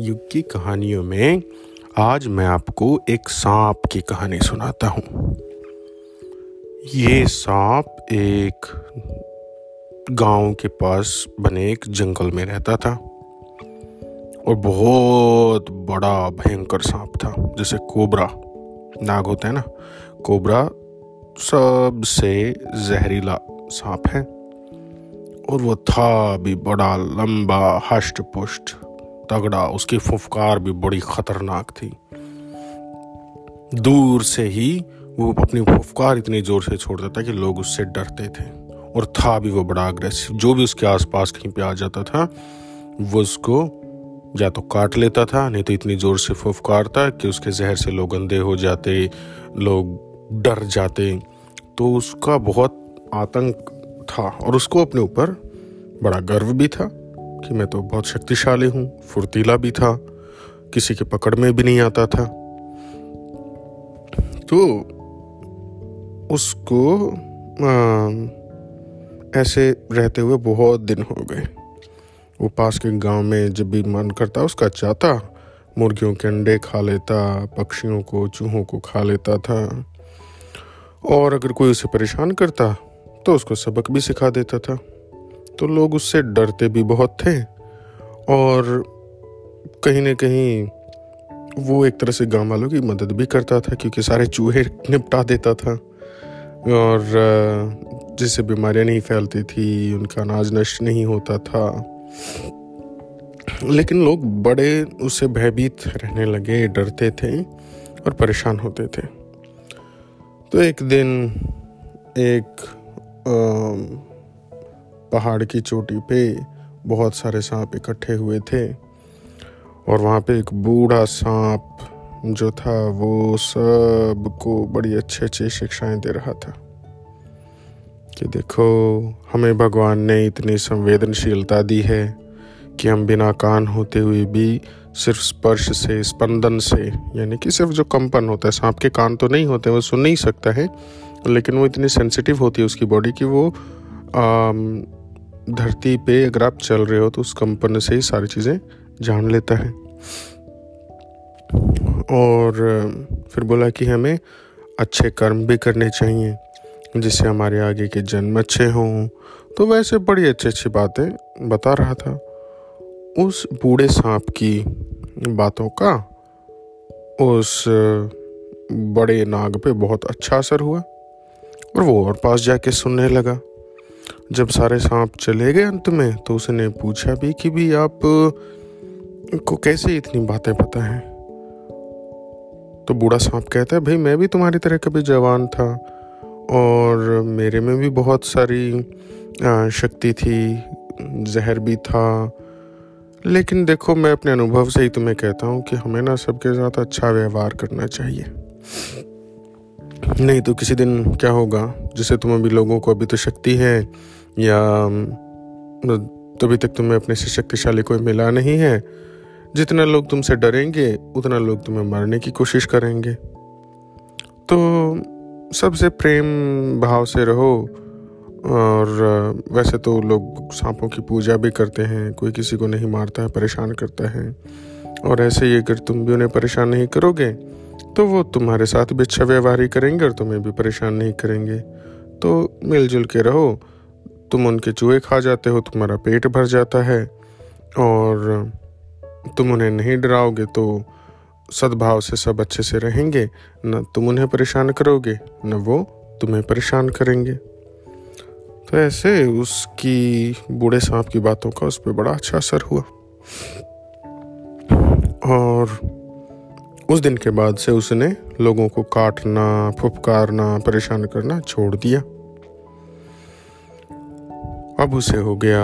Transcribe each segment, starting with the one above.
युग की कहानियों में आज मैं आपको एक सांप की कहानी सुनाता हूँ। ये सांप एक गाँव के पास बने एक जंगल में रहता था और बहुत बड़ा भयंकर सांप था, जैसे कोबरा, नाग होता है ना? कोबरा सबसे जहरीला सांप है और वो था भी बड़ा लंबा हष्ट पुष्ट तगड़ा, उसकी फुफकार भी बड़ी खतरनाक थी। दूर से ही वो अपनी फुफकार इतनी ज़ोर से छोड़ता था कि लोग उससे डरते थे और था भी वो बड़ा अग्रेसिव जो भी उसके आसपास कहीं पे आ जाता था, वो उसको या तो काट लेता था, नहीं तो इतनी ज़ोर से फुफकारता कि उसके जहर से लोग अंधे हो जाते, लोग डर जाते। तो उसका बहुत आतंक था और उसको अपने ऊपर बड़ा गर्व भी था। कि मैं तो बहुत शक्तिशाली हूँ फुर्तीला भी था किसी के पकड़ में भी नहीं आता था। तो उसको आ, ऐसे रहते हुए बहुत दिन हो गए। वो पास के गाँव में जब भी मन करता उसका चाहता मुर्गियों के अंडे खा लेता पक्षियों को चूहों को खा लेता था। और अगर कोई उसे परेशान करता तो उसको सबक भी सिखा देता था। तो लोग उससे डरते भी बहुत थे और कहीं ना कहीं वो एक तरह से गाँव वालों की मदद भी करता था, क्योंकि सारे चूहे निपटा देता था। और जिससे बीमारियाँ नहीं फैलती थी, उनका अनाज नष्ट नहीं होता था। लेकिन लोग बड़े उससे भयभीत रहने लगे, डरते थे और परेशान होते थे। तो एक दिन एक पहाड़ की चोटी पे बहुत सारे सांप इकट्ठे हुए थे। और वहाँ पे एक बूढ़ा सांप जो था, वो सबको बड़ी अच्छी अच्छी शिक्षाएँ दे रहा था। कि देखो, हमें भगवान ने इतनी संवेदनशीलता दी है कि हम बिना कान होते हुए भी सिर्फ़ स्पर्श से, स्पंदन से, यानी कि सिर्फ़ जो कंपन होता है, सांप के कान तो नहीं होते, वो सुन नहीं सकता है, लेकिन वो इतनी सेंसिटिव होती है उसकी बॉडी की वो धरती पे अगर आप चल रहे हो तो उस कंपन से ही सारी चीज़ें जान लेता है। और, फिर बोला कि हमें अच्छे कर्म भी करने चाहिए, जिससे हमारे आगे के जन्म अच्छे हों। तो वैसे बड़ी अच्छी अच्छी बातें बता रहा था। उस बूढ़े सांप की बातों का उस बड़े नाग पे बहुत अच्छा असर हुआ, और वो और पास जाके सुनने लगा। जब सारे सांप चले गए अंत में तो उसने पूछा भी कि भी आप, को कैसे इतनी बातें पता हैं? तो बूढ़ा सांप कहता है, भाई, मैं भी तुम्हारी तरह कभी जवान था और मेरे में भी बहुत सारी शक्ति थी, जहर भी था। लेकिन देखो, मैं अपने अनुभव से ही तुम्हें कहता हूँ कि हमें ना सबके साथ अच्छा व्यवहार करना चाहिए। नहीं तो किसी दिन क्या होगा? जिसे तुम अभी लोगों को अभी तो शक्ति है, या तभी तक तुम्हें अपने से शक्तिशाली कोई मिला नहीं है। जितना लोग तुमसे डरेंगे, उतना लोग तुम्हें मारने की कोशिश करेंगे। तो सबसे प्रेम भाव से रहो, और, वैसे तो लोग सांपों की पूजा भी करते हैं, कोई किसी को नहीं मारता है, परेशान करता है। और ऐसे ही अगर तुम भी उन्हें परेशान नहीं करोगे तो वो तुम्हारे साथ भी अच्छा व्यवहार ही करेंगे और तुम्हें भी परेशान नहीं करेंगे। तो मिलजुल के रहो। तुम उनके चूहे खा जाते हो, तुम्हारा पेट भर जाता है। और तुम उन्हें नहीं डराओगे तो सद्भाव से सब अच्छे से रहेंगे। न तुम उन्हें परेशान करोगे, न वो तुम्हें परेशान करेंगे। तो ऐसे उसकी बूढ़े सांप की बातों का उस पर बड़ा अच्छा असर हुआ। और उस दिन के बाद से उसने लोगों को काटना, फुपकारना, परेशान करना छोड़ दिया। अब उसे हो गया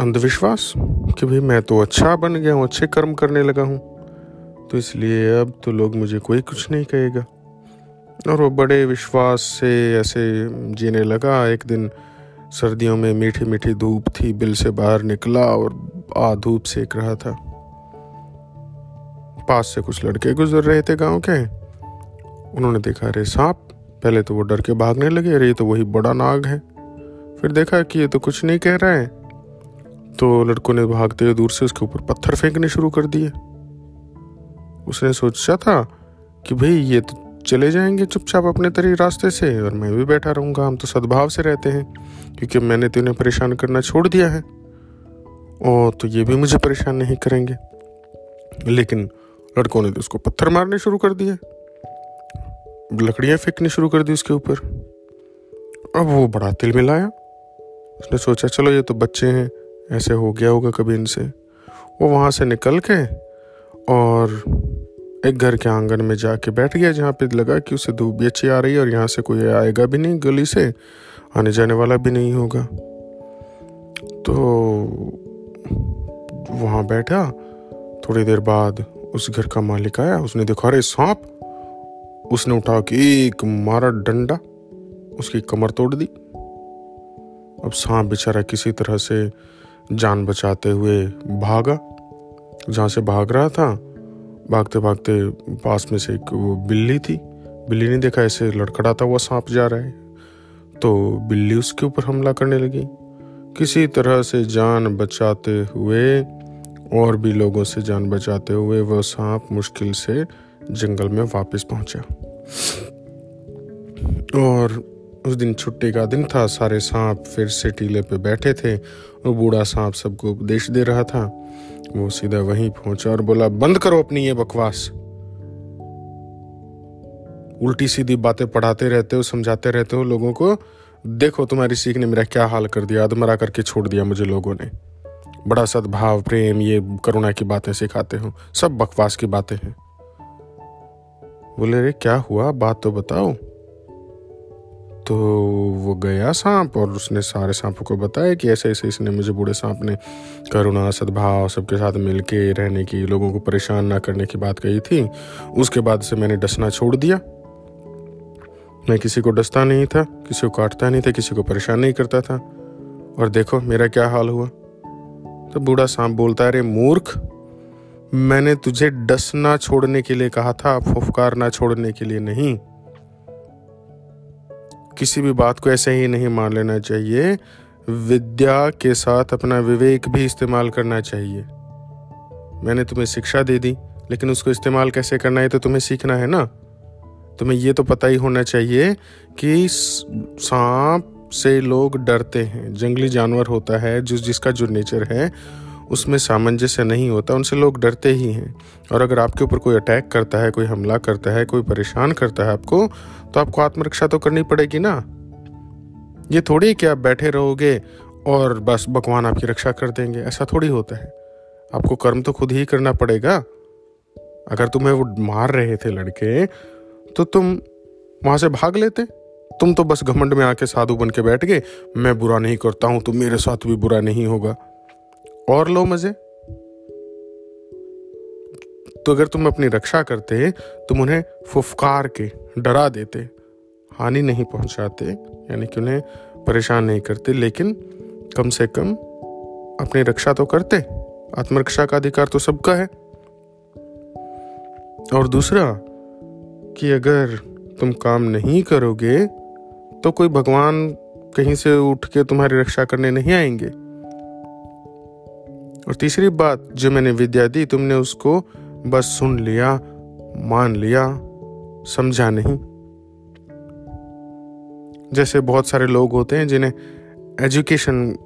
अंधविश्वास कि भाई मैं तो अच्छा बन गया हूँ, अच्छे कर्म करने लगा हूँ। तो इसलिए अब तो लोग मुझे कोई कुछ नहीं कहेगा। और वो बड़े विश्वास से ऐसे जीने लगा। एक दिन सर्दियों में मीठी मीठी धूप थी, बिल से बाहर निकला और आ धूप सेक रहा था। पास से कुछ लड़के गुजर रहे थे गाँव के। उन्होंने देखा, अरे सांप, पहले तो वो डर के भागने लगे, अरे ये तो वही बड़ा नाग है। फिर देखा कि ये तो कुछ नहीं कह रहा है। तो लड़कों ने भागते हुए दूर से उसके ऊपर पत्थर फेंकने शुरू कर दिए। उसने सोचा था कि भाई ये तो चले जाएँगे चुपचाप अपने तरी रास्ते से, और मैं भी बैठा रहूँगा, हम तो सद्भाव से रहते हैं, क्योंकि मैंने तो इन्हें परेशान करना छोड़ दिया है। और तो ये भी मुझे परेशान नहीं करेंगे। लेकिन लड़कों ने तो उसको पत्थर मारने शुरू कर दिए। लकड़ियाँ फेंकनी शुरू कर दी उसके ऊपर। अब वो बड़ा तिल मिलाया। उसने सोचा, चलो ये तो बच्चे हैं, ऐसे हो गया होगा कभी इनसे। वो वहाँ से निकल के और एक घर के आँगन में जाके बैठ गया, जहाँ पे लगा कि उसे धूप भी अच्छी आ रही है और यहाँ से कोई आएगा भी नहीं, गली से आने जाने वाला भी नहीं होगा। तो वहाँ बैठा। थोड़ी देर बाद उस घर का मालिक आया, उसने देखा, अरे, सांप! उसने उठा के एक मारा डंडा, उसकी कमर तोड़ दी। अब सांप बेचारा किसी तरह से जान बचाते हुए भागा, जहाँ से भाग रहा था। भागते भागते पास में से एक वो बिल्ली थी। बिल्ली ने देखा, ऐसे लड़खड़ाता हुआ सांप जा रहा है। तो बिल्ली उसके ऊपर हमला करने लगी। किसी तरह से जान बचाते हुए और भी लोगों से जान बचाते हुए वह सांप मुश्किल से जंगल में वापस पहुँचा। और उस दिन छुट्टी का दिन था, सारे सांप फिर से टीले पे बैठे थे और बूढ़ा सांप सबको उपदेश दे रहा था। वो सीधा वहीं पहुँचा और बोला, बंद करो अपनी ये बकवास। उल्टी सीधी बातें पढ़ाते रहते हो, समझाते रहते हो लोगों को। देखो तुम्हारी सीख ने मेरा क्या हाल कर दिया अधमरा करके छोड़ दिया मुझे लोगों ने। बड़ा सद्भाव, प्रेम, ये करुणा की बातें सिखाते हो। सब बकवास की बातें हैं। बोले रे क्या हुआ? बात तो बताओ। तो वो गया सांप और उसने सारे सांपों को बताया कि ऐसे ऐसे इसने मुझे बूढ़े सांप ने करुणा, सद्भाव, सबके साथ मिलके रहने की, लोगों को परेशान ना करने की बात कही थी। उसके बाद से मैंने डसना छोड़ दिया। मैं किसी को डसता नहीं था, किसी को काटता नहीं था, किसी को परेशान नहीं करता था। और देखो, मेरा क्या हाल हुआ? तो बूढ़ा सांप बोलता है, अरे मूर्ख, मैंने तुझे डसना छोड़ने के लिए कहा था फुफकारना छोड़ने के लिए नहीं। किसी भी बात को ऐसे ही नहीं मान लेना चाहिए। विद्या के साथ अपना विवेक भी इस्तेमाल करना चाहिए। मैंने तुम्हें शिक्षा दे दी, लेकिन उसको इस्तेमाल कैसे करना है तो तुम्हें सीखना है ना। तुम्हें ये तो पता ही होना चाहिए कि सांप से लोग डरते हैं। जंगली जानवर होता है जो जिसका जो नेचर है, उसमें सामंजस्य नहीं होता, उनसे लोग डरते ही हैं। और अगर आपके ऊपर कोई अटैक करता है, कोई हमला करता है, कोई परेशान करता है आपको तो आपको आत्मरक्षा तो करनी पड़ेगी ना? ये थोड़ी कि आप बैठे रहोगे और बस भगवान आपकी रक्षा कर देंगे। ऐसा थोड़ी होता है। आपको कर्म तो खुद ही करना पड़ेगा। अगर तुम्हें वो मार रहे थे लड़के तो तुम वहाँ से भाग लेते। तुम तो बस घमंड में आके साधु बन के बैठ गए। मैं बुरा नहीं करता हूँ तो मेरे साथ भी बुरा नहीं होगा। और लो मज़े। तो अगर तुम अपनी रक्षा करते, तुम उन्हें फुफकार के डरा देते, हानि नहीं पहुंचाते, यानी कि उन्हें परेशान नहीं करते, लेकिन कम से कम अपनी रक्षा तो करते। आत्मरक्षा का अधिकार तो सबका है। और दूसरा, कि अगर तुम काम नहीं करोगे तो कोई भगवान कहीं से उठ के तुम्हारी रक्षा करने नहीं आएँगे? और तीसरी बात जो मैंने विद्या दी, तुमने उसको बस सुन लिया, मान लिया, समझा नहीं। जैसे बहुत सारे लोग होते हैं जिन्हें एजुकेशन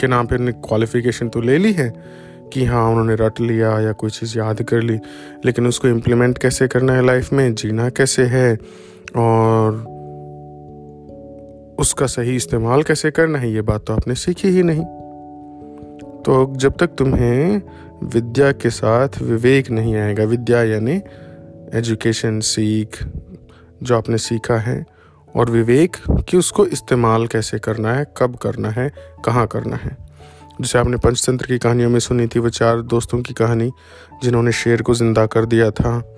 के नाम पे क्वालिफिकेशन तो ले ली है कि हाँ उन्होंने रट लिया या कोई चीज़ याद कर ली, लेकिन उसको इम्प्लीमेंट कैसे करना है लाइफ में, जीना कैसे है? और उसका सही इस्तेमाल कैसे करना है, ये बात तो आपने सीखी ही नहीं। तो जब तक तुम्हें विद्या के साथ विवेक नहीं आएगा, विद्या यानी एजुकेशन सीख, जो आपने सीखा है, और विवेक कि उसको इस्तेमाल कैसे करना है, कब करना है, कहाँ करना है। जैसे आपने पंचतंत्र की कहानियों में सुनी थी, वो चार दोस्तों की कहानी, जिन्होंने शेर को ज़िंदा कर दिया था।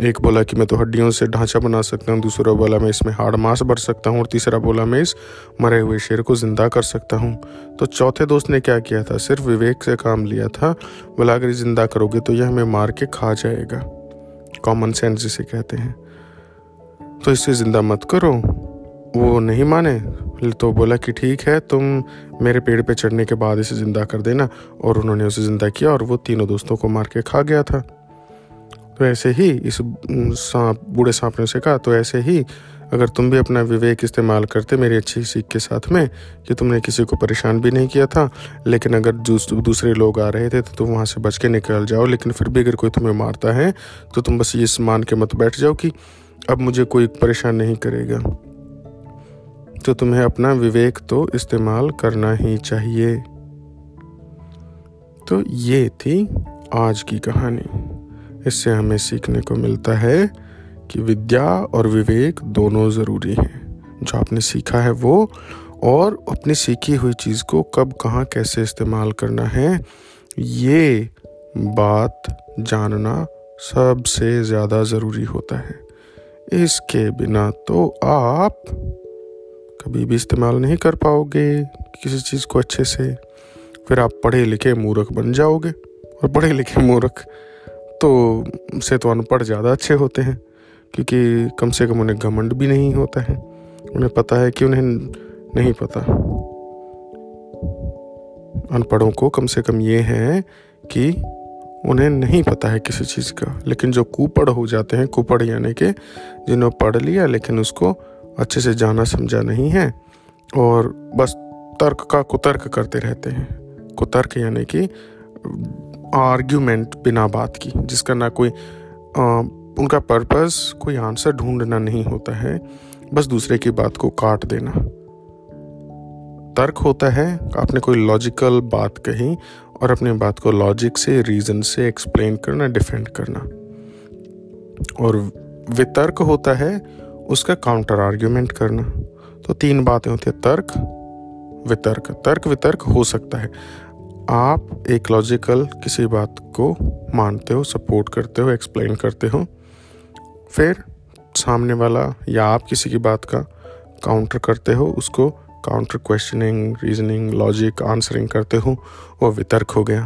एक बोला कि मैं तो हड्डियों से ढांचा बना सकता हूँ, दूसरा बोला मैं इसमें हाड़ मांस भर सकता हूँ और तीसरा बोला मैं इस मरे हुए शेर को ज़िंदा कर सकता हूँ। तो चौथे दोस्त ने क्या किया था? सिर्फ़ विवेक से काम लिया था। बोला, अगर ज़िंदा करोगे तो यह हमें मार के खा जाएगा। कॉमन सेंस जिसे कहते हैं। तो इसे ज़िंदा मत करो। वो नहीं माने। तो बोला कि ठीक है, तुम मेरे पेड़ पे चढ़ने के बाद इसे ज़िंदा कर देना। और उन्होंने उसे ज़िंदा किया और वो तीनों दोस्तों को मार के खा गया था। तो ऐसे ही इस सांप, बूढ़े सांप ने उसे कहा तो ऐसे ही अगर तुम भी अपना विवेक इस्तेमाल करते मेरी अच्छी सीख के साथ में, कि तुमने किसी को परेशान भी नहीं किया था, लेकिन अगर दूसरे लोग आ रहे थे तो तुम वहाँ से बच के निकल जाओ, लेकिन फिर भी अगर कोई तुम्हें मारता है तो तुम बस ये मान के मत बैठ जाओ कि अब मुझे कोई परेशान नहीं करेगा। तो तुम्हें अपना विवेक तो इस्तेमाल करना ही चाहिए। तो ये थी आज की कहानी। इससे हमें सीखने को मिलता है कि विद्या और विवेक दोनों ज़रूरी हैं। जो आपने सीखा है वो, और अपनी सीखी हुई चीज़ को कब, कहाँ, कैसे इस्तेमाल करना है, ये बात जानना सबसे ज़्यादा ज़रूरी होता है। इसके बिना तो आप कभी भी इस्तेमाल नहीं कर पाओगे किसी चीज़ को अच्छे से। फिर आप पढ़े लिखे मूर्ख बन जाओगे, और पढ़े लिखे मूर्ख तो से तो अनपढ़ ज़्यादा अच्छे होते हैं, क्योंकि कम से कम उन्हें घमंड भी नहीं होता है। उन्हें पता है कि उन्हें नहीं पता। अनपढ़ों को कम से कम ये है कि उन्हें नहीं पता है किसी चीज़ का, लेकिन जो कुपड़ हो जाते हैं कुपड़ यानी कि जिन्होंने पढ़ लिया, लेकिन उसको अच्छे से जाना समझा नहीं है, और बस तर्क का कुतर्क करते रहते हैं। कुतर्क यानी कि आर्ग्यूमेंट बिना बात की जिसका ना कोई आ, उनका पर्पस कोई आंसर ढूंढना नहीं होता है। बस दूसरे की बात को काट देना। तर्क होता है आपने कोई लॉजिकल बात कही और अपनी बात को लॉजिक से रीजन से एक्सप्लेन करना डिफेंड करना। और वितर्क होता है उसका काउंटर आर्ग्यूमेंट करना। तो तीन बातें होती है तर्क वितर्क। तर्क वितर्क हो सकता है। आप एक लॉजिकल किसी बात को मानते हो सपोर्ट करते हो एक्सप्लेन करते हो, फिर सामने वाला या आप किसी की बात का काउंटर करते हो, उसको counter questioning reasoning logic answering करते हो, वो वितर्क हो गया।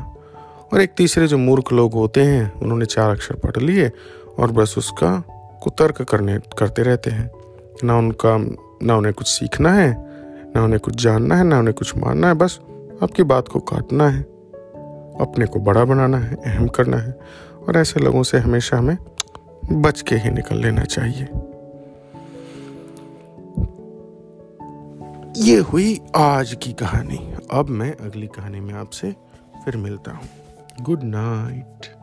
और एक तीसरे जो मूर्ख लोग होते हैं, उन्होंने चार अक्षर पढ़ लिए और बस उसका कुतर्क करने, करते रहते हैं। ना उनका, ना उन्हें कुछ सीखना है, ना उन्हें कुछ जानना है, ना उन्हें कुछ मानना है, बस आपकी बात को काटना है, अपने को बड़ा बनाना है, अहम करना है, और ऐसे लोगों से हमेशा हमें बच के ही निकल लेना चाहिए। ये हुई आज की कहानी। अब मैं अगली कहानी में आपसे फिर मिलता हूँ। Good night.